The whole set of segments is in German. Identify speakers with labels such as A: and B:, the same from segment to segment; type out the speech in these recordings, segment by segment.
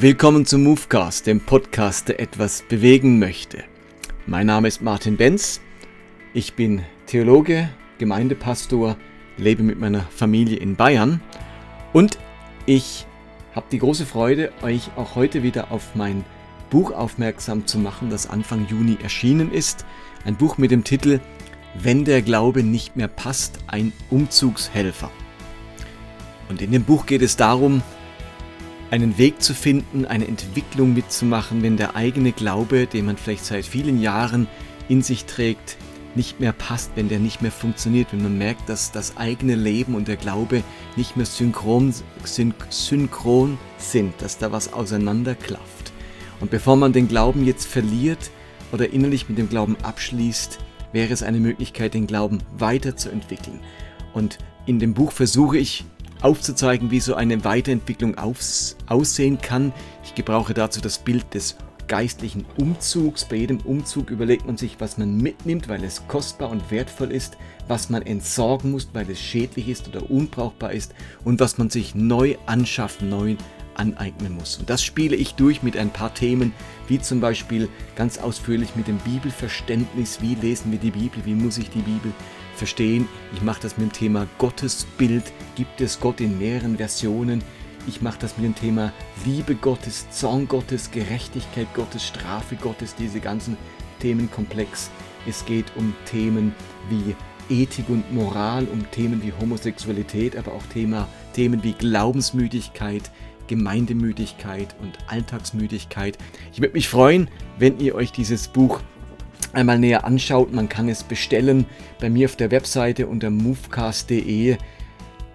A: Willkommen zum Movecast, dem Podcast, der etwas bewegen möchte. Mein Name ist Martin Benz. Ich bin Theologe, Gemeindepastor, lebe mit meiner Familie in Bayern und ich habe die große Freude, euch auch heute wieder auf mein Buch aufmerksam zu machen, das Anfang Juni erschienen ist. Ein Buch mit dem Titel Wenn der Glaube nicht mehr passt, ein Umzugshelfer. Und in dem Buch geht es darum, einen Weg zu finden, eine Entwicklung mitzumachen, wenn der eigene Glaube, den man vielleicht seit vielen Jahren in sich trägt, nicht mehr passt, wenn der nicht mehr funktioniert, wenn man merkt, dass das eigene Leben und der Glaube nicht mehr synchron, syn synchron sind, dass da was auseinanderklafft. Und bevor man den Glauben jetzt verliert oder innerlich mit dem Glauben abschließt, wäre es eine Möglichkeit, den Glauben weiterzuentwickeln. Und in dem Buch versuche ich aufzuzeigen, wie so eine Weiterentwicklung aufs, aussehen kann. Ich gebrauche dazu das Bild des geistlichen Umzugs. Bei jedem Umzug überlegt man sich, was man mitnimmt, weil es kostbar und wertvoll ist, was man entsorgen muss, weil es schädlich ist oder unbrauchbar ist und was man sich neu anschaffen, neu aneignen muss. Und das spiele ich durch mit ein paar Themen, wie zum Beispiel ganz ausführlich mit dem Bibelverständnis, wie lesen wir die Bibel, wie muss ich die Bibel verstehen. Ich mache das mit dem Thema Gottesbild. Gibt es Gott in mehreren Versionen? Ich mache das mit dem Thema Liebe Gottes, Zorn Gottes, Gerechtigkeit Gottes, Strafe Gottes, diese ganzen Themenkomplex. Es geht um Themen wie Ethik und Moral, um Themen wie Homosexualität, aber auch Thema, Themen wie Glaubensmüdigkeit, Gemeindemüdigkeit und Alltagsmüdigkeit. Ich würde mich freuen, wenn ihr euch dieses Buch einmal näher anschaut. Man kann es bestellen bei mir auf der Webseite unter movecast.de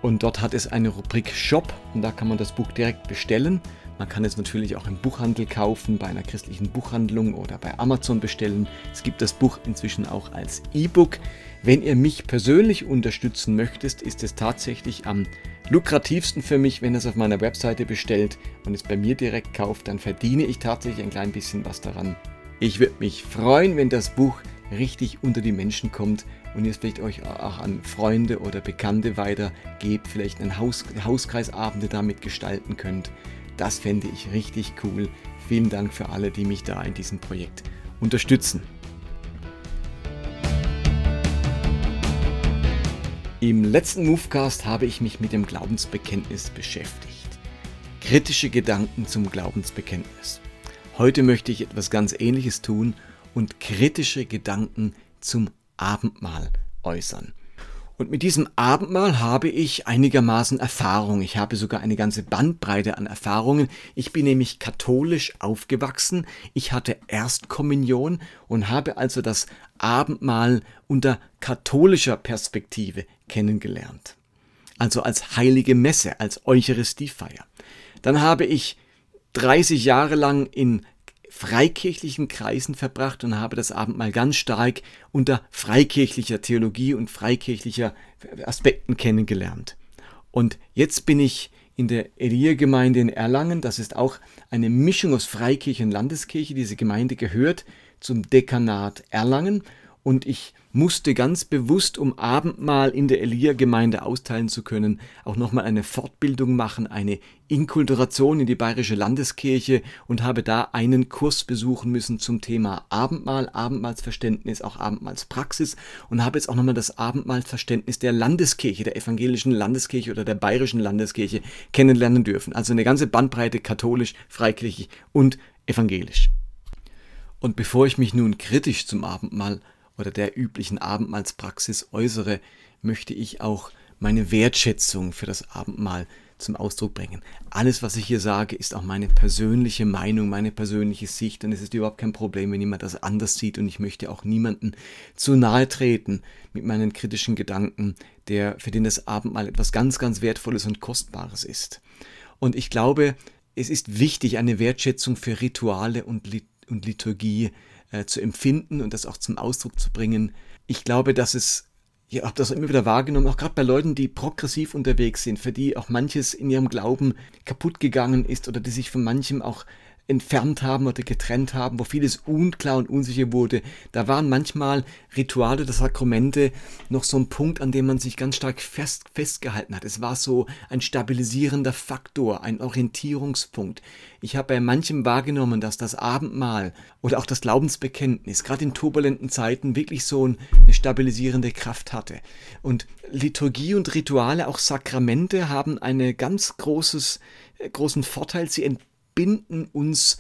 A: und dort hat es eine Rubrik Shop und da kann man das Buch direkt bestellen. Man kann es natürlich auch im Buchhandel kaufen, bei einer christlichen Buchhandlung oder bei Amazon bestellen. Es gibt das Buch inzwischen auch als E-Book. Wenn ihr mich persönlich unterstützen möchtet, ist es tatsächlich am lukrativsten für mich, wenn ihr es auf meiner Webseite bestellt und es bei mir direkt kauft, dann verdiene ich tatsächlich ein klein bisschen was daran. Ich würde mich freuen, wenn das Buch richtig unter die Menschen kommt und ihr es vielleicht euch auch an Freunde oder Bekannte weitergebt, vielleicht einen Haus Hauskreisabende damit gestalten könnt. Das fände ich richtig cool. Vielen Dank für alle, die mich da in diesem Projekt unterstützen. Im letzten Movecast habe ich mich mit dem Glaubensbekenntnis beschäftigt. Kritische Gedanken zum Glaubensbekenntnis. Heute möchte ich etwas ganz Ähnliches tun und kritische Gedanken zum Abendmahl äußern. Und mit diesem Abendmahl habe ich einigermaßen Erfahrung. Ich habe sogar eine ganze Bandbreite an Erfahrungen. Ich bin nämlich katholisch aufgewachsen. Ich hatte Erstkommunion und habe also das Abendmahl unter katholischer Perspektive kennengelernt. Also als heilige Messe, als Eucharistiefeier. Dann habe ich 30 Jahre lang in freikirchlichen Kreisen verbracht und habe das Abendmahl ganz stark unter freikirchlicher Theologie und freikirchlicher Aspekten kennengelernt. Und jetzt bin ich in der Elia-Gemeinde in Erlangen. Das ist auch eine Mischung aus Freikirche und Landeskirche. Diese Gemeinde gehört zum Dekanat Erlangen und ich musste ganz bewusst, um Abendmahl in der Elia-Gemeinde austeilen zu können, auch nochmal eine Fortbildung machen, eine Inkulturation in die Bayerische Landeskirche und habe da einen Kurs besuchen müssen zum Thema Abendmahl, Abendmahlsverständnis, auch Abendmahlspraxis und habe jetzt auch nochmal das Abendmahlsverständnis der Landeskirche, der evangelischen Landeskirche oder der Bayerischen Landeskirche kennenlernen dürfen. Also eine ganze Bandbreite katholisch, freikirchlich und evangelisch. Und bevor ich mich nun kritisch zum Abendmahl oder der üblichen Abendmahlspraxis äußere, möchte ich auch meine Wertschätzung für das Abendmahl zum Ausdruck bringen. Alles, was ich hier sage, ist auch meine persönliche Meinung, meine persönliche Sicht und es ist überhaupt kein Problem, wenn jemand das anders sieht und ich möchte auch niemanden zu nahe treten mit meinen kritischen Gedanken, der für den das Abendmahl etwas ganz, ganz Wertvolles und Kostbares ist. Und ich glaube, es ist wichtig, eine Wertschätzung für Rituale und, Liturgie äh, zu empfinden und das auch zum Ausdruck zu bringen. Ich glaube, dass es, ich habe das immer wieder wahrgenommen, auch gerade bei Leuten, die progressiv unterwegs sind, für die auch manches in ihrem Glauben kaputt gegangen ist oder die sich von manchem auch entfernt haben oder getrennt haben, wo vieles unklar und unsicher wurde, da waren manchmal Rituale oder Sakramente noch so ein Punkt, an dem man sich ganz stark fest, festgehalten hat. Es war so ein stabilisierender Faktor, ein Orientierungspunkt. Ich habe bei manchem wahrgenommen, dass das Abendmahl oder auch das Glaubensbekenntnis gerade in turbulenten Zeiten wirklich so eine stabilisierende Kraft hatte. Und Liturgie und Rituale, auch Sakramente, haben einen ganz großes, äh, großen Vorteil. Sie binden uns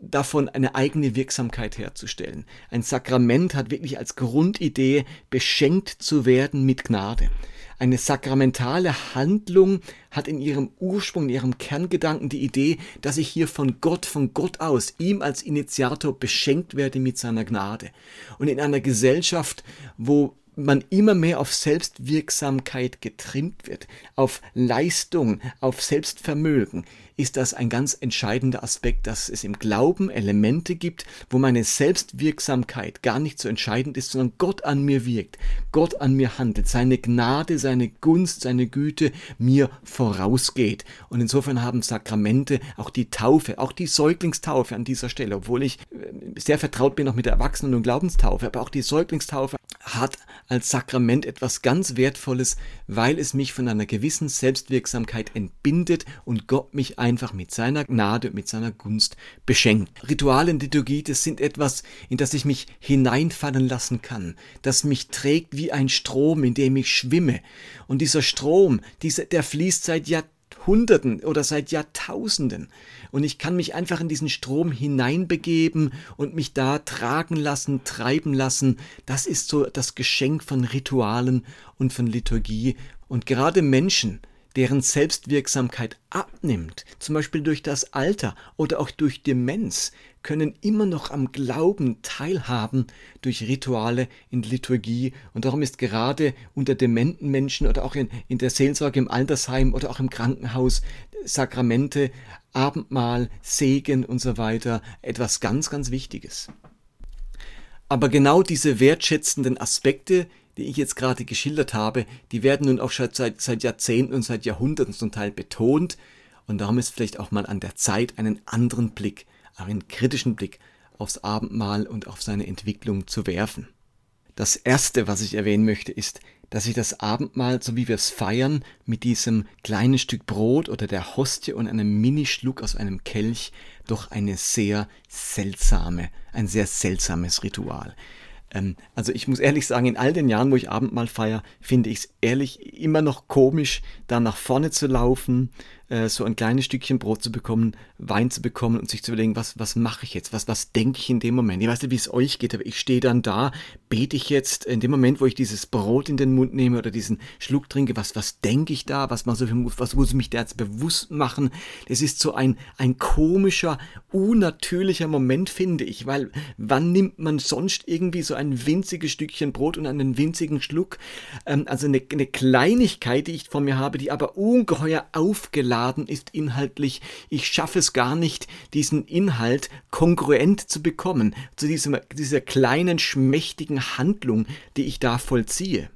A: davon, eine eigene Wirksamkeit herzustellen. Ein Sakrament hat wirklich als Grundidee, beschenkt zu werden mit Gnade. Eine sakramentale Handlung hat in ihrem Ursprung, in ihrem Kerngedanken die Idee, dass ich hier von Gott, von Gott aus, ihm als Initiator beschenkt werde mit seiner Gnade. Und in einer Gesellschaft, wo man immer mehr auf Selbstwirksamkeit getrimmt wird, auf Leistung, auf Selbstvermögen, ist das ein ganz entscheidender Aspekt, dass es im Glauben Elemente gibt, wo meine Selbstwirksamkeit gar nicht so entscheidend ist, sondern Gott an mir wirkt, Gott an mir handelt, seine Gnade, seine Gunst, seine Güte mir vorausgeht. Und insofern haben Sakramente, auch die Taufe, auch die Säuglingstaufe an dieser Stelle, obwohl ich äh, sehr vertraut bin noch mit der Erwachsenen- und Glaubenstaufe, aber auch die Säuglingstaufe hat als Sakrament etwas ganz Wertvolles, weil es mich von einer gewissen Selbstwirksamkeit entbindet und Gott mich einfach mit seiner Gnade, mit seiner Gunst beschenkt. Rituale und Liturgie, das sind etwas, in das ich mich hineinfallen lassen kann, das mich trägt wie ein Strom, in dem ich schwimme. Und dieser Strom, dieser, der fließt seit Jahrhunderten oder seit Jahrtausenden. Und ich kann mich einfach in diesen Strom hineinbegeben und mich da tragen lassen, treiben lassen. Das ist so das Geschenk von Ritualen und von Liturgie. Und gerade Menschen, deren Selbstwirksamkeit abnimmt, zum Beispiel durch das Alter oder auch durch Demenz, können immer noch am Glauben teilhaben durch Rituale in Liturgie. Und darum ist gerade unter dementen Menschen oder auch in, in der Seelsorge im Altersheim oder auch im Krankenhaus Sakramente, Abendmahl, Segen und so weiter etwas ganz, ganz Wichtiges. Aber genau diese wertschätzenden Aspekte, die ich jetzt gerade geschildert habe, die werden nun auch schon seit, seit Jahrzehnten und seit Jahrhunderten zum Teil betont. Und darum ist vielleicht auch mal an der Zeit, einen anderen Blick, einen kritischen Blick aufs Abendmahl und auf seine Entwicklung zu werfen. Das Erste, was ich erwähnen möchte, ist, dass ich das Abendmahl, so wie wir es feiern, mit diesem kleinen Stück Brot oder der Hostie und einem Minischluck aus einem Kelch doch eine sehr seltsame, ein sehr seltsames Ritual. Ähm, also ich muss ehrlich sagen, in all den Jahren, wo ich Abendmahl feiere, finde ich es ehrlich immer noch komisch, da nach vorne zu laufen, äh, so ein kleines Stückchen Brot zu bekommen, Wein zu bekommen und sich zu überlegen, was, was mache ich jetzt, was, was denke ich in dem Moment. Ich weiß nicht, wie es euch geht, aber ich stehe dann da, bete ich jetzt in dem Moment, wo ich dieses Brot in den Mund nehme oder diesen Schluck trinke, was, was denke ich da, was, man so, was muss ich mich da jetzt bewusst machen. Das ist so ein, ein komischer, unnatürlicher Moment, finde ich, weil wann nimmt man sonst irgendwie so ein winziges Stückchen Brot und einen winzigen Schluck? Ähm, also eine, eine Kleinigkeit, die ich vor mir habe, die aber ungeheuer aufgeladen aufgeladen ist inhaltlich. Ich schaffe es gar nicht, diesen Inhalt kongruent zu bekommen, zu diesem, dieser kleinen, schmächtigen Handlung, die ich da vollziehe.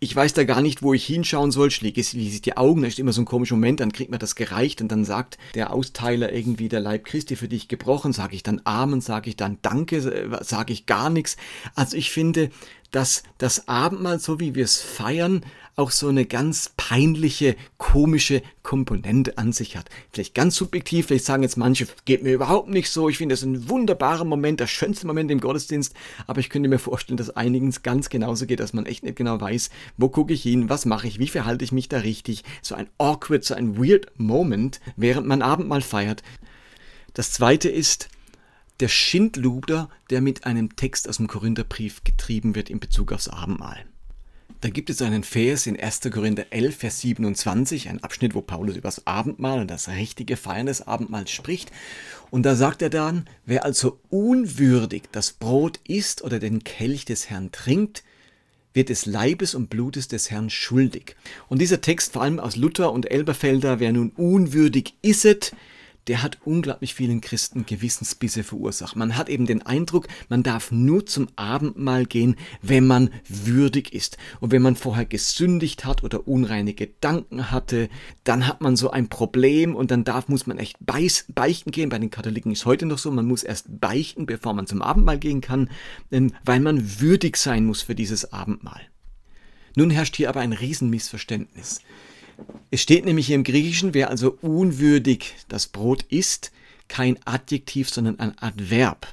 A: Ich weiß da gar nicht, wo ich hinschauen soll, schläge wie die Augen, da ist immer so ein komischer Moment, dann kriegt man das gereicht und dann sagt der Austeiler irgendwie der Leib Christi für dich gebrochen, sage ich dann Amen, sage ich dann Danke, äh, sage ich gar nichts. Also ich finde, dass das Abendmahl, so wie wir es feiern, auch so eine ganz peinliche, komische Komponente an sich hat. Vielleicht ganz subjektiv, vielleicht sagen jetzt manche, geht mir überhaupt nicht so, ich finde das ein wunderbarer Moment, der schönste Moment im Gottesdienst, aber ich könnte mir vorstellen, dass einigen ganz genauso geht, dass man echt nicht genau weiß, wo gucke ich hin, was mache ich, wie verhalte ich mich da richtig. So ein awkward, so ein weird Moment, während man Abendmahl feiert. Das zweite ist, der Schindluder, der mit einem Text aus dem Korintherbrief getrieben wird in Bezug aufs Abendmahl. Da gibt es einen Vers in 1. Korinther 11, Vers 27, ein Abschnitt, wo Paulus über das Abendmahl und das richtige Feiern des Abendmahls spricht. Und da sagt er dann, wer also unwürdig das Brot isst oder den Kelch des Herrn trinkt, wird des Leibes und Blutes des Herrn schuldig. Und dieser Text, vor allem aus Luther und Elberfelder, wer nun unwürdig isset, der hat unglaublich vielen Christen Gewissensbisse verursacht. Man hat eben den Eindruck, man darf nur zum Abendmahl gehen, wenn man würdig ist. Und wenn man vorher gesündigt hat oder unreine Gedanken hatte, dann hat man so ein Problem und dann darf, muss man echt beichten gehen. Bei den Katholiken ist heute noch so, man muss erst beichten, bevor man zum Abendmahl gehen kann, weil man würdig sein muss für dieses Abendmahl. Nun herrscht hier aber ein Riesenmissverständnis. Es steht nämlich hier im Griechischen, wer also unwürdig das Brot isst, kein Adjektiv, sondern ein Adverb.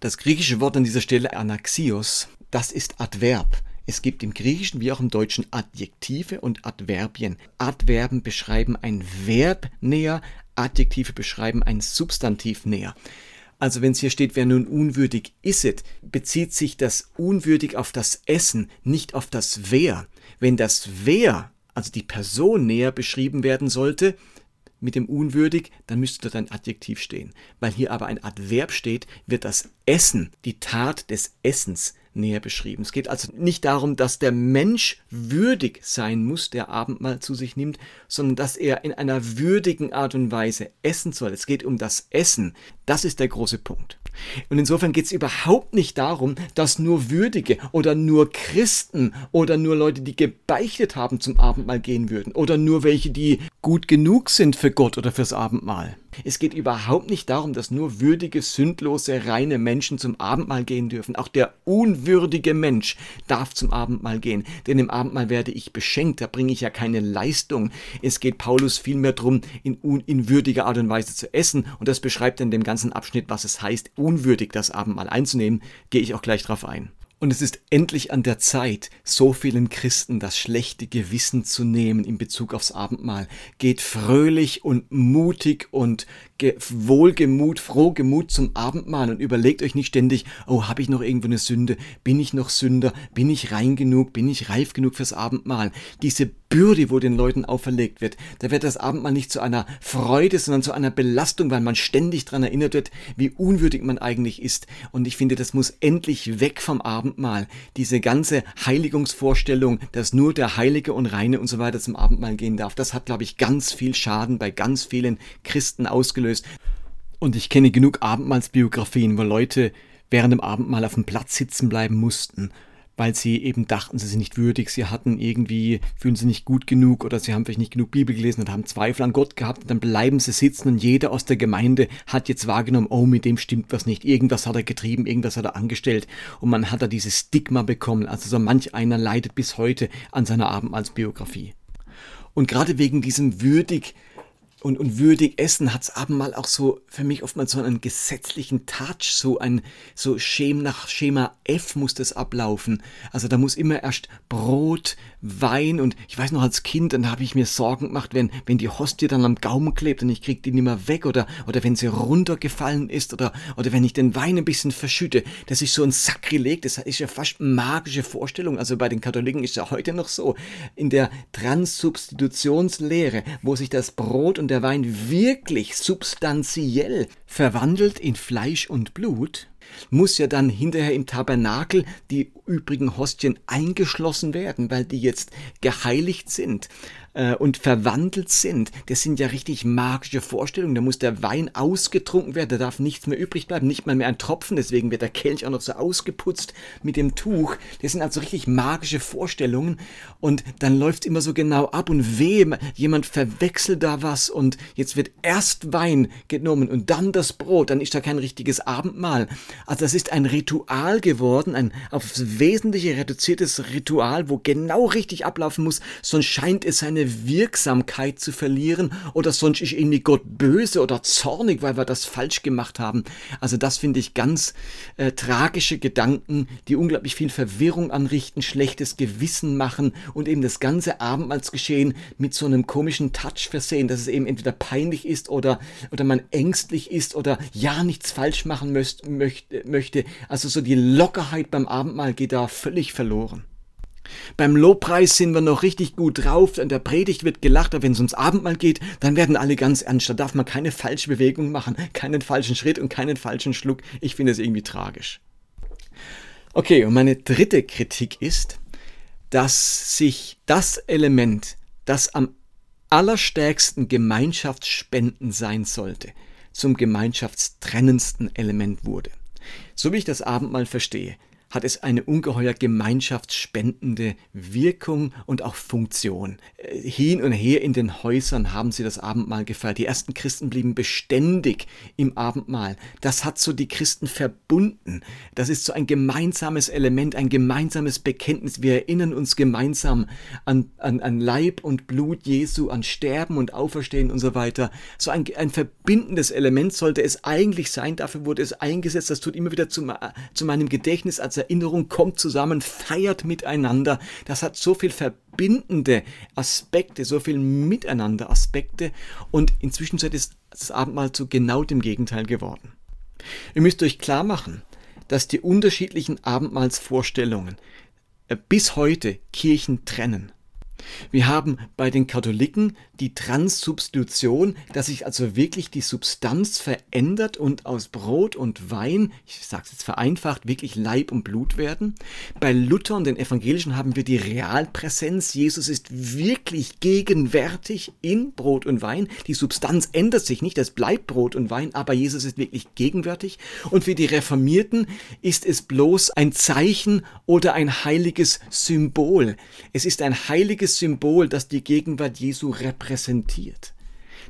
A: Das griechische Wort an dieser Stelle Anaxios, das ist Adverb. Es gibt im Griechischen wie auch im Deutschen Adjektive und Adverbien. Adverben beschreiben ein Verb näher, Adjektive beschreiben ein Substantiv näher. Also wenn es hier steht, wer nun unwürdig isset, bezieht sich das unwürdig auf das Essen, nicht auf das Wer. Wenn das Wer also die Person näher beschrieben werden sollte, mit dem unwürdig, dann müsste dort ein Adjektiv stehen. Weil hier aber ein Adverb steht, wird das Essen, die Tat des Essens näher beschrieben. Es geht also nicht darum, dass der Mensch würdig sein muss, der Abendmahl zu sich nimmt, sondern dass er in einer würdigen Art und Weise essen soll. Es geht um das Essen. Das ist der große Punkt. Und insofern geht es überhaupt nicht darum, dass nur Würdige oder nur Christen oder nur Leute, die gebeichtet haben, zum Abendmahl gehen würden oder nur welche, die gut genug sind für Gott oder fürs Abendmahl. Es geht überhaupt nicht darum, dass nur würdige, sündlose, reine Menschen zum Abendmahl gehen dürfen. Auch der unwürdige Mensch darf zum Abendmahl gehen, denn im Abendmahl werde ich beschenkt, da bringe ich ja keine Leistung. Es geht Paulus vielmehr darum, in, in würdiger Art und Weise zu essen und das beschreibt in dem ganzen Abschnitt, was es heißt, unwürdig das Abendmahl einzunehmen, gehe ich auch gleich drauf ein. Und es ist endlich an der Zeit, so vielen Christen das schlechte Gewissen zu nehmen in Bezug aufs Abendmahl. Geht fröhlich und mutig und wohlgemut, frohgemut zum Abendmahl und überlegt euch nicht ständig, oh, habe ich noch irgendwo eine Sünde? Bin ich noch Sünder? Bin ich rein genug? Bin ich reif genug fürs Abendmahl? Diese Bürde, wo den Leuten auferlegt wird, da wird das Abendmahl nicht zu einer Freude, sondern zu einer Belastung, weil man ständig daran erinnert wird, wie unwürdig man eigentlich ist. Und ich finde, das muss endlich weg vom Abendmahl. Diese ganze Heiligungsvorstellung, dass nur der Heilige und Reine und so weiter zum Abendmahl gehen darf, das hat, glaube ich, ganz viel Schaden bei ganz vielen Christen ausgelöst. Und ich kenne genug Abendmahlsbiografien, wo Leute während dem Abendmahl auf dem Platz sitzen bleiben mussten, weil sie eben dachten, sie sind nicht würdig, sie hatten irgendwie, fühlen sie nicht gut genug oder sie haben vielleicht nicht genug Bibel gelesen und haben Zweifel an Gott gehabt und dann bleiben sie sitzen und jeder aus der Gemeinde hat jetzt wahrgenommen, oh, mit dem stimmt was nicht, irgendwas hat er getrieben, irgendwas hat er angestellt und man hat da dieses Stigma bekommen. Also so manch einer leidet bis heute an seiner Abendmahlsbiografie. Und gerade wegen diesem würdig und, und würdig essen hat's Abendmahl auch so für mich oftmals so einen gesetzlichen Touch, so ein so Schema nach Schema F muss das ablaufen. Also da muss immer erst Brot, Wein und ich weiß noch als Kind, dann habe ich mir Sorgen gemacht, wenn wenn die Hostie dann am Gaumen klebt und ich krieg die nicht mehr weg oder oder wenn sie runtergefallen ist oder oder wenn ich den Wein ein bisschen verschütte. Das ist so ein Sakrileg, das ist ja fast magische Vorstellung. Also bei den Katholiken ist ja heute noch so in der Transsubstitutionslehre, wo sich das Brot und der Wein wirklich substanziell verwandelt in Fleisch und Blut, muss ja dann hinterher im Tabernakel die übrigen Hostien eingeschlossen werden, weil die jetzt geheiligt sind äh, und verwandelt sind. Das sind ja richtig magische Vorstellungen. Da muss der Wein ausgetrunken werden, da darf nichts mehr übrig bleiben, nicht mal mehr ein Tropfen. Deswegen wird der Kelch auch noch so ausgeputzt mit dem Tuch. Das sind also richtig magische Vorstellungen. Und dann läuft es immer so genau ab und weh, jemand verwechselt da was und jetzt wird erst Wein genommen und dann das Brot. Dann ist da kein richtiges Abendmahl. Also das ist ein Ritual geworden, ein aufs Wesentliche reduziertes Ritual, wo genau richtig ablaufen muss, sonst scheint es seine Wirksamkeit zu verlieren oder sonst ist irgendwie Gott böse oder zornig, weil wir das falsch gemacht haben. Also das finde ich ganz äh, tragische Gedanken, die unglaublich viel Verwirrung anrichten, schlechtes Gewissen machen und eben das ganze Abendmahlsgeschehen mit so einem komischen Touch versehen, dass es eben entweder peinlich ist oder, oder man ängstlich ist oder ja nichts falsch machen möcht, möchte. Also so die Lockerheit beim Abendmahl geht da völlig verloren. Beim Lobpreis sind wir noch richtig gut drauf, an der Predigt wird gelacht, aber wenn es ums Abendmahl geht, dann werden alle ganz ernst. Da darf man keine falsche Bewegung machen, keinen falschen Schritt und keinen falschen Schluck. Ich finde es irgendwie tragisch. Okay, und meine dritte Kritik ist, dass sich das Element, das am allerstärksten Gemeinschaftsspenden sein sollte, zum gemeinschaftstrennendsten Element wurde. So wie ich das Abendmahl verstehe, hat es eine ungeheuer gemeinschaftsspendende Wirkung und auch Funktion. Hin und her in den Häusern haben sie das Abendmahl gefeiert. Die ersten Christen blieben beständig im Abendmahl. Das hat so die Christen verbunden. Das ist so ein gemeinsames Element, ein gemeinsames Bekenntnis. Wir erinnern uns gemeinsam an, an, an Leib und Blut Jesu, an Sterben und Auferstehen und so weiter. So ein, ein verbindendes Element sollte es eigentlich sein. Dafür wurde es eingesetzt. Das tut immer wieder zu, zu meinem Gedächtnis als Erinnerung, kommt zusammen, feiert miteinander. Das hat so viel verbindende Aspekte, so viel Miteinander Aspekte und inzwischen ist das Abendmahl zu genau dem Gegenteil geworden. Ihr müsst euch klar machen, dass die unterschiedlichen Abendmahlsvorstellungen äh, bis heute Kirchen trennen. Wir haben bei den Katholiken die Transsubstitution, dass sich also wirklich die Substanz verändert und aus Brot und Wein, ich sage es jetzt vereinfacht, wirklich Leib und Blut werden. Bei Luther und den Evangelischen haben wir die Realpräsenz. Jesus ist wirklich gegenwärtig in Brot und Wein. Die Substanz ändert sich nicht, es bleibt Brot und Wein, aber Jesus ist wirklich gegenwärtig. Und für die Reformierten ist es bloß ein Zeichen oder ein heiliges Symbol. Es ist ein heiliges Symbol, das die Gegenwart Jesu repräsentiert.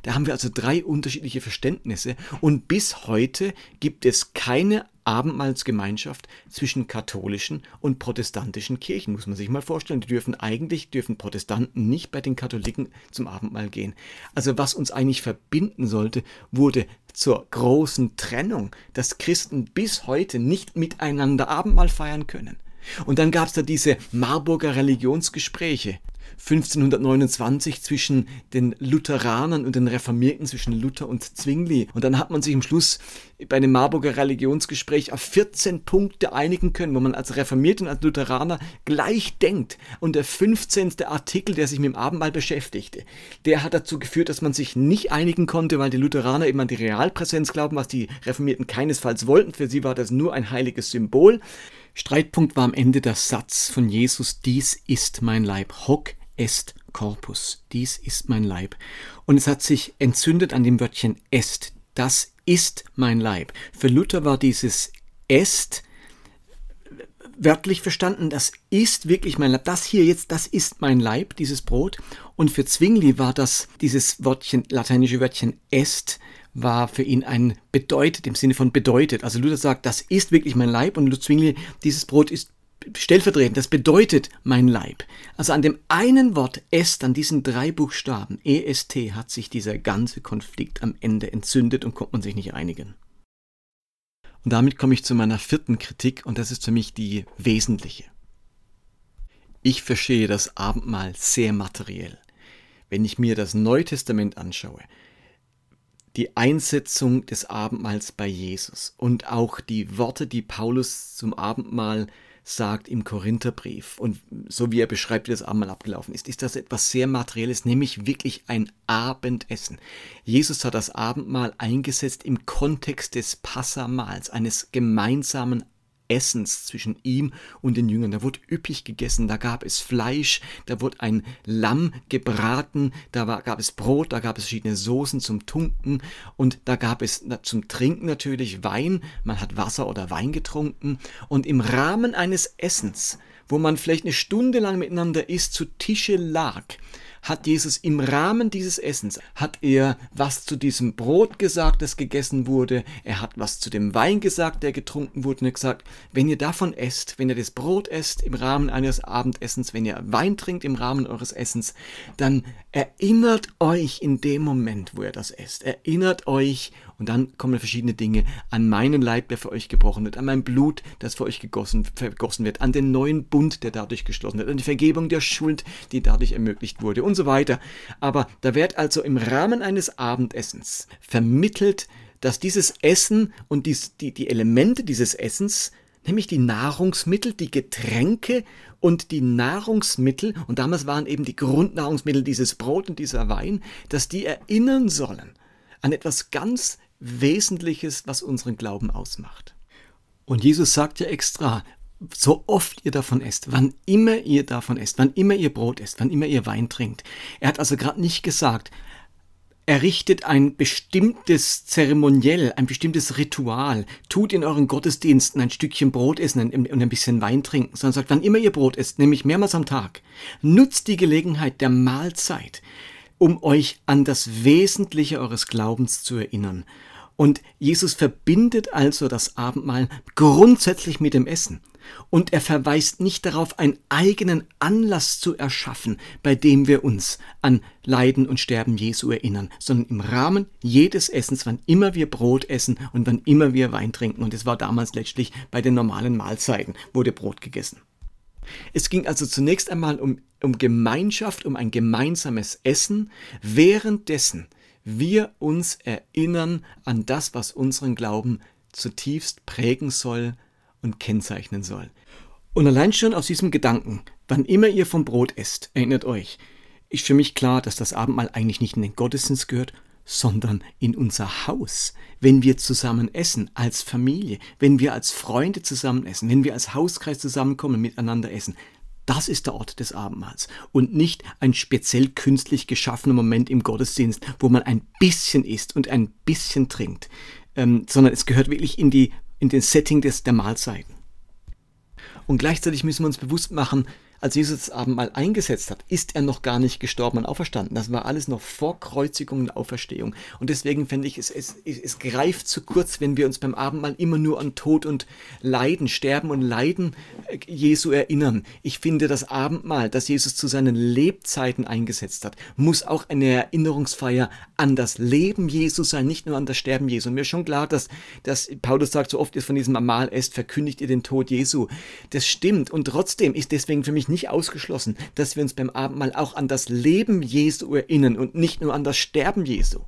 A: Da haben wir also drei unterschiedliche Verständnisse und bis heute gibt es keine Abendmahlsgemeinschaft zwischen katholischen und protestantischen Kirchen, muss man sich mal vorstellen. Die dürfen eigentlich, dürfen Protestanten nicht bei den Katholiken zum Abendmahl gehen. Also was uns eigentlich verbinden sollte, wurde zur großen Trennung, dass Christen bis heute nicht miteinander Abendmahl feiern können. Und dann gab es da diese Marburger Religionsgespräche. 1529 zwischen den Lutheranern und den Reformierten, zwischen Luther und Zwingli. Und dann hat man sich am Schluss bei einem Marburger Religionsgespräch auf 14 Punkte einigen können, wo man als Reformierte und als Lutheraner gleich denkt. Und der 15. Artikel, der sich mit dem Abendmahl beschäftigte, der hat dazu geführt, dass man sich nicht einigen konnte, weil die Lutheraner eben an die Realpräsenz glauben, was die Reformierten keinesfalls wollten. Für sie war das nur ein heiliges Symbol. Streitpunkt war am Ende der Satz von Jesus, dies ist mein Leib, hoc est corpus, dies ist mein Leib. Und es hat sich entzündet an dem Wörtchen est, das ist mein Leib. Für Luther war dieses est wörtlich verstanden, das ist wirklich mein Leib. Das hier jetzt, das ist mein Leib, dieses Brot. Und für Zwingli war das dieses Wortchen, lateinische Wörtchen est, war für ihn ein bedeutet, im Sinne von bedeutet. Also Luther sagt, das ist wirklich mein Leib und Zwingli, dieses Brot ist stellvertretend, das bedeutet mein Leib. Also an dem einen Wort est, an diesen drei Buchstaben, EST, hat sich dieser ganze Konflikt am Ende entzündet und konnte man sich nicht einigen. Und damit komme ich zu meiner vierten Kritik und das ist für mich die wesentliche. Ich verstehe das Abendmahl sehr materiell. Wenn ich mir das Neue Testament anschaue, die Einsetzung des Abendmahls bei Jesus und auch die Worte, die Paulus zum Abendmahl sagt im Korintherbrief und so wie er beschreibt, wie das Abendmahl abgelaufen ist, ist das etwas sehr Materielles, nämlich wirklich ein Abendessen. Jesus hat das Abendmahl eingesetzt im Kontext des Passamals, eines gemeinsamen Essens zwischen ihm und den Jüngern. Da wurde üppig gegessen, da gab es Fleisch, da wurde ein Lamm gebraten, da war, gab es Brot, da gab es verschiedene Soßen zum Tunken und da gab es zum Trinken natürlich Wein. Man hat Wasser oder Wein getrunken und im Rahmen eines Essens, wo man vielleicht eine Stunde lang miteinander isst, zu Tische lag, hat Jesus im Rahmen dieses Essens, hat er was zu diesem Brot gesagt, das gegessen wurde, er hat was zu dem Wein gesagt, der getrunken wurde. Und er hat gesagt, wenn ihr davon esst, wenn ihr das Brot esst im Rahmen eines Abendessens, wenn ihr Wein trinkt im Rahmen eures Essens, dann erinnert euch in dem Moment, wo ihr das esst, erinnert euch und dann kommen verschiedene Dinge an meinen Leib, der für euch gebrochen wird, an mein Blut, das für euch gegossen, vergossen wird, an den neuen Bund, der dadurch geschlossen wird, an die Vergebung der Schuld, die dadurch ermöglicht wurde und so weiter. Aber da wird also im Rahmen eines Abendessens vermittelt, dass dieses Essen und dies, die, die Elemente dieses Essens nämlich die Nahrungsmittel, die Getränke und die Nahrungsmittel, und damals waren eben die Grundnahrungsmittel dieses Brot und dieser Wein, dass die erinnern sollen an etwas ganz Wesentliches, was unseren Glauben ausmacht. Und Jesus sagt ja extra, so oft ihr davon esst, wann immer ihr davon esst, wann immer ihr Brot esst, wann immer ihr Wein trinkt. Er hat also gerade nicht gesagt, errichtet ein bestimmtes Zeremoniell, ein bestimmtes Ritual, tut in euren Gottesdiensten ein Stückchen Brot essen und ein bisschen Wein trinken, sondern sagt, wann immer ihr Brot esst, nämlich mehrmals am Tag, nutzt die Gelegenheit der Mahlzeit, um euch an das Wesentliche eures Glaubens zu erinnern. Und Jesus verbindet also das Abendmahl grundsätzlich mit dem Essen. Und er verweist nicht darauf, einen eigenen Anlass zu erschaffen, bei dem wir uns an Leiden und Sterben Jesu erinnern, sondern im Rahmen jedes Essens, wann immer wir Brot essen und wann immer wir Wein trinken. Und es war damals letztlich bei den normalen Mahlzeiten, wurde Brot gegessen. Es ging also zunächst einmal um, um Gemeinschaft, um ein gemeinsames Essen, währenddessen wir uns erinnern an das, was unseren Glauben zutiefst prägen soll, und kennzeichnen soll. Und allein schon aus diesem Gedanken, wann immer ihr vom Brot esst, erinnert euch, ist für mich klar, dass das Abendmahl eigentlich nicht in den Gottesdienst gehört, sondern in unser Haus, wenn wir zusammen essen, als Familie, wenn wir als Freunde zusammen essen, wenn wir als Hauskreis zusammenkommen, miteinander essen. Das ist der Ort des Abendmahls und nicht ein speziell künstlich geschaffener Moment im Gottesdienst, wo man ein bisschen isst und ein bisschen trinkt, ähm, sondern es gehört wirklich in die in den Setting des, der Mahlzeiten. Und gleichzeitig müssen wir uns bewusst machen, als Jesus das Abendmahl eingesetzt hat, ist er noch gar nicht gestorben und auferstanden. Das war alles noch vor Kreuzigung und Auferstehung. Und deswegen finde ich, es, es, es greift zu kurz, wenn wir uns beim Abendmahl immer nur an Tod und Leiden, Sterben und Leiden äh, Jesu erinnern. Ich finde, das Abendmahl, das Jesus zu seinen Lebzeiten eingesetzt hat, muss auch eine Erinnerungsfeier an das Leben Jesu sein, nicht nur an das Sterben Jesu. Und mir ist schon klar, dass, dass Paulus sagt, so oft ihr von diesem Mahl esst, verkündigt ihr den Tod Jesu. Das stimmt. Und trotzdem ist deswegen für mich nicht ausgeschlossen, dass wir uns beim Abendmahl auch an das Leben Jesu erinnern und nicht nur an das Sterben Jesu.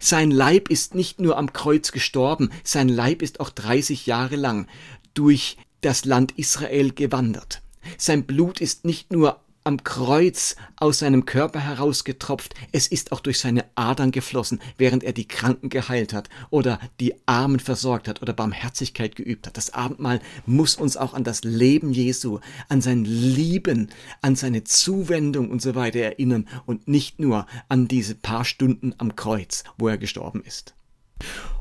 A: Sein Leib ist nicht nur am Kreuz gestorben, sein Leib ist auch 30 Jahre lang durch das Land Israel gewandert. Sein Blut ist nicht nur am Kreuz aus seinem Körper herausgetropft, es ist auch durch seine Adern geflossen, während er die Kranken geheilt hat oder die Armen versorgt hat oder Barmherzigkeit geübt hat. Das Abendmahl muss uns auch an das Leben Jesu, an sein Lieben, an seine Zuwendung und so weiter erinnern und nicht nur an diese paar Stunden am Kreuz, wo er gestorben ist.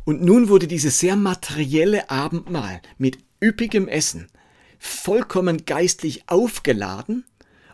A: Und nun wurde dieses sehr materielle Abendmahl mit üppigem Essen vollkommen geistlich aufgeladen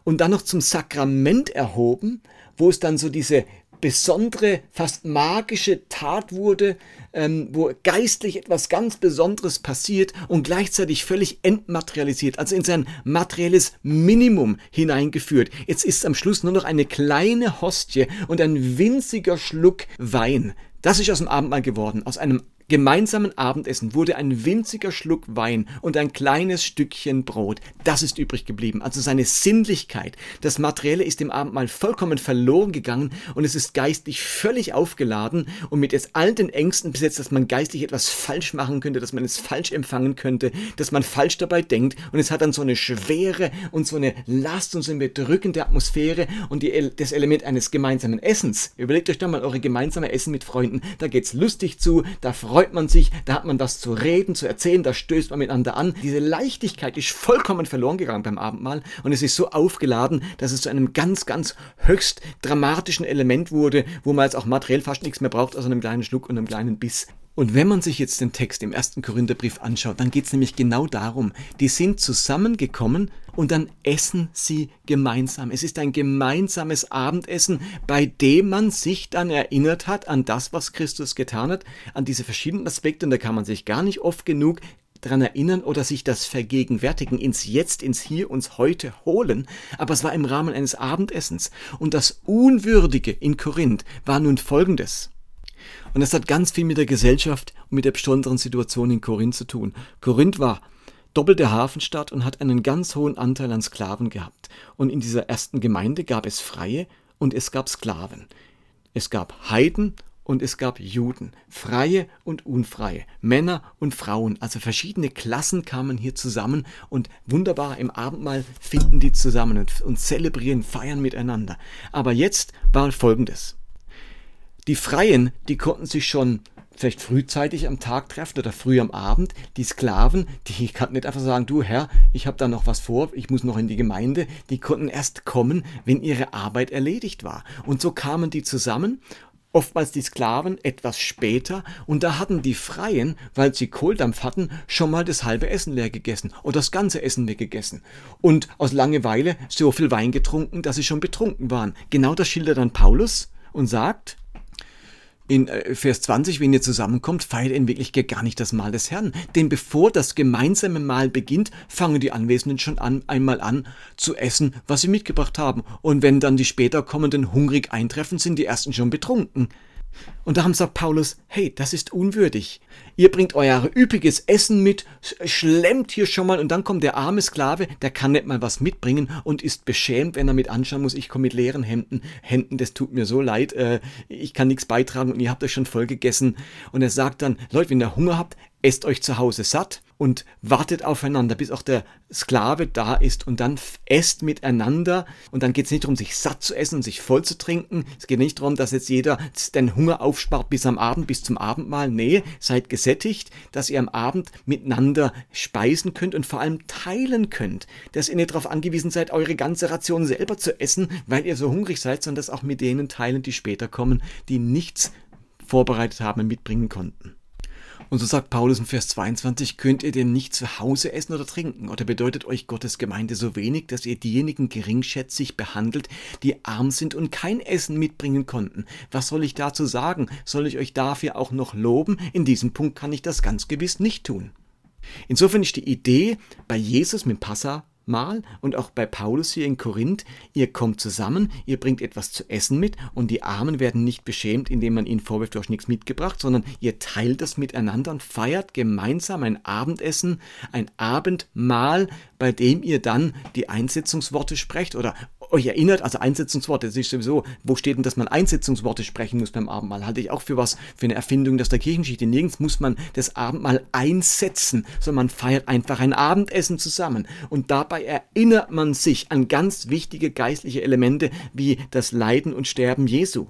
A: und dann noch zum Sakrament erhoben, wo es dann so diese besondere, fast magische Tat wurde, ähm, wo geistlich etwas ganz Besonderes passiert und gleichzeitig völlig entmaterialisiert, also in sein materielles Minimum hineingeführt. Jetzt ist am Schluss nur noch eine kleine Hostie und ein winziger Schluck Wein. Das ist aus dem Abendmahl geworden, aus einem gemeinsamen Abendessen wurde ein winziger Schluck Wein und ein kleines Stückchen Brot. Das ist übrig geblieben. Also seine Sinnlichkeit, das Materielle ist im Abendmahl vollkommen verloren gegangen und es ist geistlich völlig aufgeladen und mit jetzt all den Ängsten besetzt, dass man geistlich etwas falsch machen könnte, dass man es falsch empfangen könnte, dass man falsch dabei denkt und es hat dann so eine Schwere und so eine Last und so eine bedrückende Atmosphäre und die, das Element eines gemeinsamen Essens. Überlegt euch doch mal eure gemeinsame Essen mit Freunden. Da geht's lustig zu, da freut freut man sich, da hat man was zu reden, zu erzählen, da stößt man miteinander an. Diese Leichtigkeit ist vollkommen verloren gegangen beim Abendmahl und es ist so aufgeladen, dass es zu einem ganz, ganz höchst dramatischen Element wurde, wo man jetzt auch materiell fast nichts mehr braucht, außer einem kleinen Schluck und einem kleinen Biss. Und wenn man sich jetzt den Text im ersten Korintherbrief anschaut, dann geht es nämlich genau darum, die sind zusammengekommen und dann essen sie gemeinsam. Es ist ein gemeinsames Abendessen, bei dem man sich dann erinnert hat an das, was Christus getan hat, an diese verschiedenen Aspekte. Und da kann man sich gar nicht oft genug daran erinnern oder sich das vergegenwärtigen, ins Jetzt, ins Hier, uns heute holen. Aber es war im Rahmen eines Abendessens. Und das Unwürdige in Korinth war nun folgendes. Und das hat ganz viel mit der Gesellschaft und mit der besonderen Situation in Korinth zu tun. Korinth war doppelte Hafenstadt und hat einen ganz hohen Anteil an Sklaven gehabt. Und in dieser ersten Gemeinde gab es Freie und es gab Sklaven. Es gab Heiden und es gab Juden, Freie und Unfreie, Männer und Frauen, also verschiedene Klassen kamen hier zusammen und wunderbar im Abendmahl finden die zusammen und, und zelebrieren, feiern miteinander. Aber jetzt war folgendes. Die Freien, die konnten sich schon vielleicht frühzeitig am Tag treffen oder früh am Abend. Die Sklaven, die konnten nicht einfach sagen, du Herr, ich habe da noch was vor, ich muss noch in die Gemeinde. Die konnten erst kommen, wenn ihre Arbeit erledigt war. Und so kamen die zusammen oftmals die Sklaven etwas später und da hatten die Freien, weil sie Kohldampf hatten, schon mal das halbe Essen leer gegessen oder das ganze Essen weggegessen und aus Langeweile so viel Wein getrunken, dass sie schon betrunken waren. Genau das schildert dann Paulus und sagt, in äh, Vers 20, wenn ihr zusammenkommt, feiert in Wirklichkeit gar nicht das Mahl des Herrn. Denn bevor das gemeinsame Mahl beginnt, fangen die Anwesenden schon an, einmal an zu essen, was sie mitgebracht haben. Und wenn dann die später kommenden hungrig eintreffen, sind die ersten schon betrunken. Und darum sagt Paulus, hey, das ist unwürdig. Ihr bringt euer üppiges Essen mit, schlemmt hier schon mal und dann kommt der arme Sklave, der kann nicht mal was mitbringen und ist beschämt, wenn er mit anschauen muss, ich komme mit leeren Händen, Händen, das tut mir so leid, äh, ich kann nichts beitragen und ihr habt euch schon voll gegessen. Und er sagt dann, Leute, wenn ihr Hunger habt, esst euch zu Hause satt und wartet aufeinander, bis auch der Sklave da ist und dann esst miteinander. Und dann geht es nicht darum, sich satt zu essen und sich voll zu trinken. Es geht nicht darum, dass jetzt jeder den Hunger aufspart bis am Abend, bis zum Abendmahl. Nee, seid gesättigt, dass ihr am Abend miteinander speisen könnt und vor allem teilen könnt. Dass ihr nicht darauf angewiesen seid, eure ganze Ration selber zu essen, weil ihr so hungrig seid, sondern das auch mit denen teilen, die später kommen, die nichts vorbereitet haben und mitbringen konnten. Und so sagt Paulus in Vers 22, könnt ihr denn nicht zu Hause essen oder trinken? Oder bedeutet euch Gottes Gemeinde so wenig, dass ihr diejenigen geringschätzig behandelt, die arm sind und kein Essen mitbringen konnten? Was soll ich dazu sagen? Soll ich euch dafür auch noch loben? In diesem Punkt kann ich das ganz gewiss nicht tun. Insofern ist die Idee bei Jesus mit Passa Mal und auch bei Paulus hier in Korinth, ihr kommt zusammen, ihr bringt etwas zu essen mit und die Armen werden nicht beschämt, indem man ihnen vorwirft, du hast nichts mitgebracht, sondern ihr teilt das miteinander und feiert gemeinsam ein Abendessen, ein Abendmahl, bei dem ihr dann die Einsetzungsworte sprecht oder euch erinnert, also Einsetzungsworte, das ist sowieso, wo steht denn, dass man Einsetzungsworte sprechen muss beim Abendmahl? Halte ich auch für was, für eine Erfindung aus der Kirchengeschichte. Nirgends muss man das Abendmahl einsetzen, sondern man feiert einfach ein Abendessen zusammen. Und dabei erinnert man sich an ganz wichtige geistliche Elemente wie das Leiden und Sterben Jesu.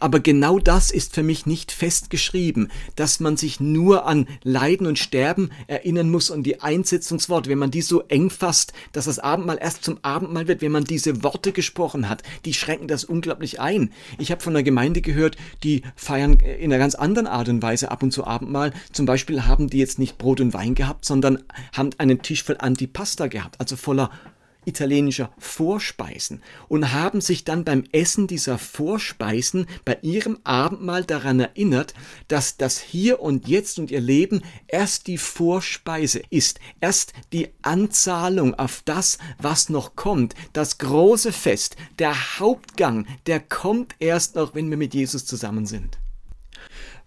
A: Aber genau das ist für mich nicht festgeschrieben, dass man sich nur an Leiden und Sterben erinnern muss und die Einsetzungsworte, wenn man die so eng fasst, dass das Abendmahl erst zum Abendmahl wird, wenn man diese Worte gesprochen hat, die schränken das unglaublich ein. Ich habe von einer Gemeinde gehört, die feiern in einer ganz anderen Art und Weise ab und zu Abendmahl. Zum Beispiel haben die jetzt nicht Brot und Wein gehabt, sondern haben einen Tisch voll Antipasta gehabt, also voller italienischer Vorspeisen und haben sich dann beim Essen dieser Vorspeisen bei ihrem Abendmahl daran erinnert, dass das Hier und Jetzt und ihr Leben erst die Vorspeise ist, erst die Anzahlung auf das, was noch kommt, das große Fest, der Hauptgang, der kommt erst noch, wenn wir mit Jesus zusammen sind.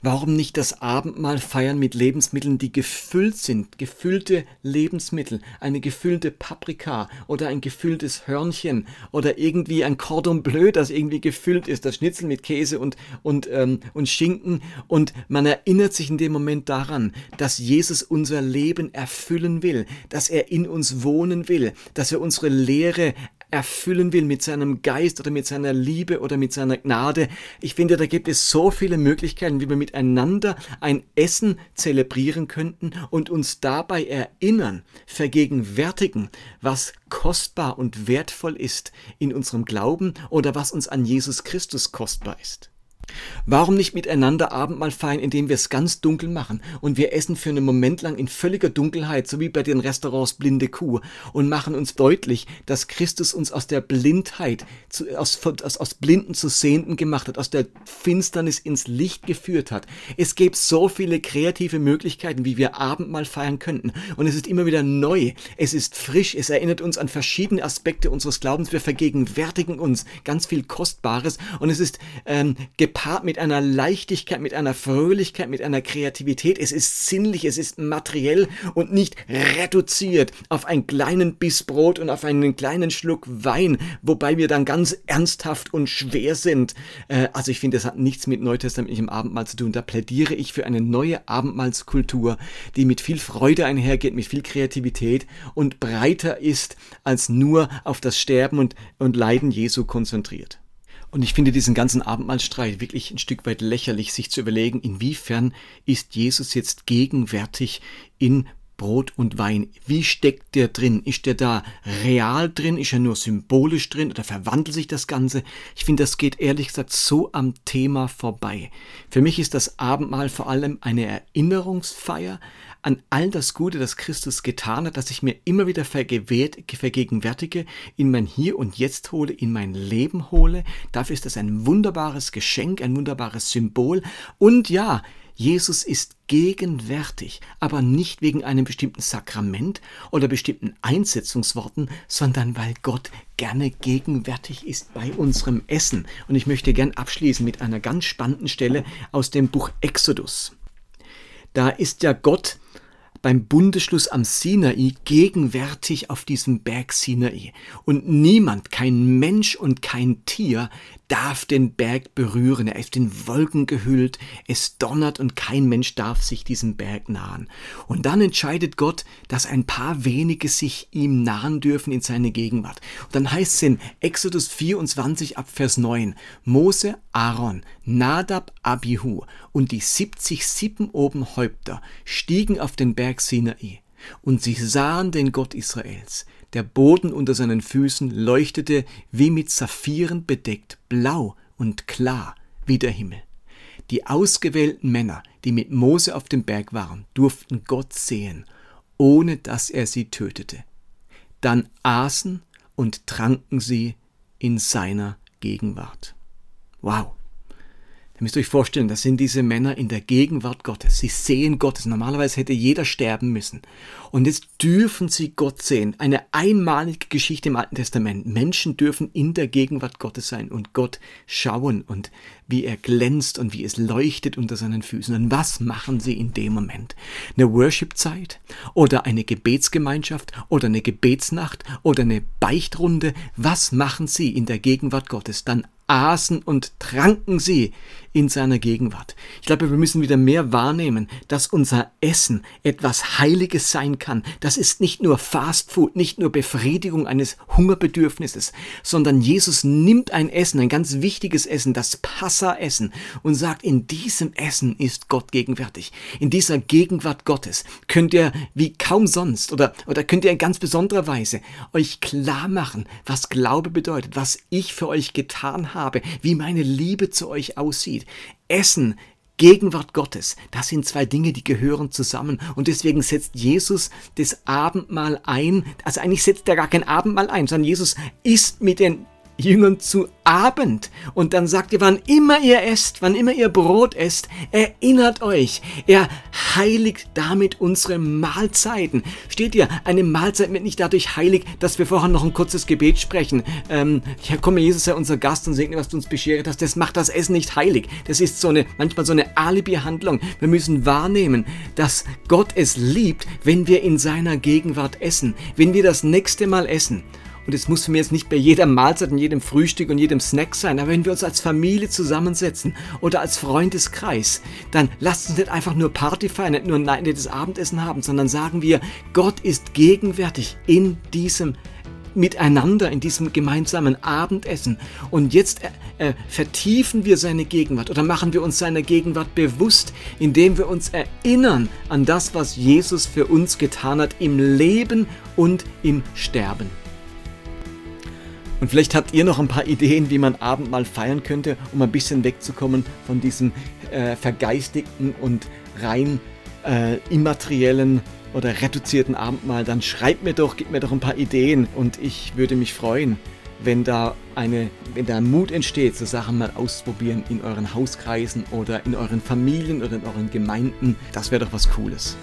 A: Warum nicht das Abendmahl feiern mit Lebensmitteln, die gefüllt sind, gefüllte Lebensmittel, eine gefüllte Paprika oder ein gefülltes Hörnchen oder irgendwie ein Cordon Bleu, das irgendwie gefüllt ist, das Schnitzel mit Käse und, und, ähm, und Schinken. Und man erinnert sich in dem Moment daran, dass Jesus unser Leben erfüllen will, dass er in uns wohnen will, dass er unsere Lehre erfüllen will mit seinem Geist oder mit seiner Liebe oder mit seiner Gnade. Ich finde, da gibt es so viele Möglichkeiten, wie wir miteinander ein Essen zelebrieren könnten und uns dabei erinnern, vergegenwärtigen, was kostbar und wertvoll ist in unserem Glauben oder was uns an Jesus Christus kostbar ist. Warum nicht miteinander Abendmahl feiern, indem wir es ganz dunkel machen? Und wir essen für einen Moment lang in völliger Dunkelheit, so wie bei den Restaurants Blinde Kuh und machen uns deutlich, dass Christus uns aus der Blindheit, zu, aus, aus, aus Blinden zu Sehenden gemacht hat, aus der Finsternis ins Licht geführt hat. Es gibt so viele kreative Möglichkeiten, wie wir Abendmahl feiern könnten. Und es ist immer wieder neu, es ist frisch, es erinnert uns an verschiedene Aspekte unseres Glaubens, wir vergegenwärtigen uns ganz viel Kostbares. Und es ist ähm, gepaart mit einer Leichtigkeit, mit einer Fröhlichkeit, mit einer Kreativität. Es ist sinnlich, es ist materiell und nicht reduziert auf einen kleinen Biss Brot und auf einen kleinen Schluck Wein, wobei wir dann ganz ernsthaft und schwer sind. Äh, also ich finde, das hat nichts mit neutestamentlichem Abendmahl zu tun. Da plädiere ich für eine neue Abendmahlskultur, die mit viel Freude einhergeht, mit viel Kreativität und breiter ist als nur auf das Sterben und, und Leiden Jesu konzentriert. Und ich finde diesen ganzen Abendmahlstreit wirklich ein Stück weit lächerlich, sich zu überlegen, inwiefern ist Jesus jetzt gegenwärtig in Brot und Wein. Wie steckt der drin? Ist der da real drin? Ist er nur symbolisch drin oder verwandelt sich das Ganze? Ich finde, das geht ehrlich gesagt so am Thema vorbei. Für mich ist das Abendmahl vor allem eine Erinnerungsfeier an all das Gute, das Christus getan hat, das ich mir immer wieder vergegenwärtige, in mein Hier und Jetzt hole, in mein Leben hole. Dafür ist das ein wunderbares Geschenk, ein wunderbares Symbol. Und ja, Jesus ist gegenwärtig, aber nicht wegen einem bestimmten Sakrament oder bestimmten Einsetzungsworten, sondern weil Gott gerne gegenwärtig ist bei unserem Essen. Und ich möchte gern abschließen mit einer ganz spannenden Stelle aus dem Buch Exodus. Da ist ja Gott beim Bundesschluss am Sinai gegenwärtig auf diesem Berg Sinai. Und niemand, kein Mensch und kein Tier darf den Berg berühren. Er ist in Wolken gehüllt, es donnert und kein Mensch darf sich diesem Berg nahen. Und dann entscheidet Gott, dass ein paar wenige sich ihm nahen dürfen in seine Gegenwart. Und dann heißt es in Exodus 24 ab Vers 9, Mose, Aaron, Nadab, Abihu und die 70 sieben oben Häupter stiegen auf den Berg Sinai. Und sie sahen den Gott Israels. Der Boden unter seinen Füßen leuchtete wie mit Saphiren bedeckt, blau und klar wie der Himmel. Die ausgewählten Männer, die mit Mose auf dem Berg waren, durften Gott sehen, ohne dass er sie tötete. Dann aßen und tranken sie in seiner Gegenwart. Wow. Ihr müsst euch vorstellen, das sind diese Männer in der Gegenwart Gottes. Sie sehen Gottes. Normalerweise hätte jeder sterben müssen. Und jetzt dürfen sie Gott sehen. Eine einmalige Geschichte im Alten Testament. Menschen dürfen in der Gegenwart Gottes sein und Gott schauen und wie er glänzt und wie es leuchtet unter seinen Füßen. Und was machen sie in dem Moment? Eine Worship-Zeit oder eine Gebetsgemeinschaft oder eine Gebetsnacht oder eine Beichtrunde? Was machen sie in der Gegenwart Gottes? Dann aßen und tranken sie in seiner Gegenwart. Ich glaube, wir müssen wieder mehr wahrnehmen, dass unser Essen etwas Heiliges sein kann. Das ist nicht nur Fast Food, nicht nur Befriedigung eines Hungerbedürfnisses, sondern Jesus nimmt ein Essen, ein ganz wichtiges Essen, das Passa-Essen und sagt, in diesem Essen ist Gott gegenwärtig. In dieser Gegenwart Gottes könnt ihr wie kaum sonst oder, oder könnt ihr in ganz besonderer Weise euch klar machen, was Glaube bedeutet, was ich für euch getan habe, wie meine Liebe zu euch aussieht. Essen, Gegenwart Gottes, das sind zwei Dinge, die gehören zusammen. Und deswegen setzt Jesus das Abendmahl ein. Also eigentlich setzt er gar kein Abendmahl ein, sondern Jesus isst mit den Jüngern zu Abend. Und dann sagt ihr, wann immer ihr esst, wann immer ihr Brot esst, erinnert euch, er heiligt damit unsere Mahlzeiten. Steht ihr, eine Mahlzeit wird nicht dadurch heilig, dass wir vorher noch ein kurzes Gebet sprechen. Ähm, ja, komm, Jesus sei unser Gast und segne, was du uns beschert hast. Das macht das Essen nicht heilig. Das ist so eine, manchmal so eine Alibi-Handlung. Wir müssen wahrnehmen, dass Gott es liebt, wenn wir in seiner Gegenwart essen. Wenn wir das nächste Mal essen und es muss für mich jetzt nicht bei jeder Mahlzeit und jedem Frühstück und jedem Snack sein, aber wenn wir uns als Familie zusammensetzen oder als Freundeskreis, dann lasst uns nicht einfach nur Party feiern, nicht nur ein nettes Abendessen haben, sondern sagen wir, Gott ist gegenwärtig in diesem miteinander in diesem gemeinsamen Abendessen. Und jetzt äh, äh, vertiefen wir seine Gegenwart oder machen wir uns seiner Gegenwart bewusst, indem wir uns erinnern an das, was Jesus für uns getan hat im Leben und im Sterben. Und vielleicht habt ihr noch ein paar Ideen, wie man Abendmahl feiern könnte, um ein bisschen wegzukommen von diesem äh, vergeistigten und rein äh, immateriellen oder reduzierten Abendmahl. Dann schreibt mir doch, gebt mir doch ein paar Ideen und ich würde mich freuen, wenn da eine, wenn da Mut entsteht, so Sachen mal auszuprobieren in euren Hauskreisen oder in euren Familien oder in euren Gemeinden. Das wäre doch was Cooles.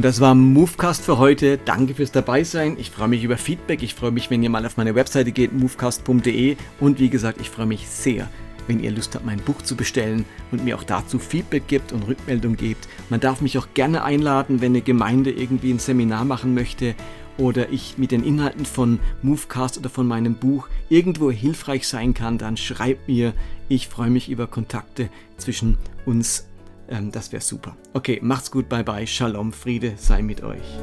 A: Und das war Movecast für heute. Danke fürs Dabeisein. Ich freue mich über Feedback. Ich freue mich, wenn ihr mal auf meine Webseite geht, movecast.de. Und wie gesagt, ich freue mich sehr, wenn ihr Lust habt, mein Buch zu bestellen und mir auch dazu Feedback gibt und Rückmeldung gebt. Man darf mich auch gerne einladen, wenn eine Gemeinde irgendwie ein Seminar machen möchte oder ich mit den Inhalten von Movecast oder von meinem Buch irgendwo hilfreich sein kann, dann schreibt mir. Ich freue mich über Kontakte zwischen uns ähm, das wäre super. Okay, macht's gut, bye bye. Shalom, Friede sei mit euch.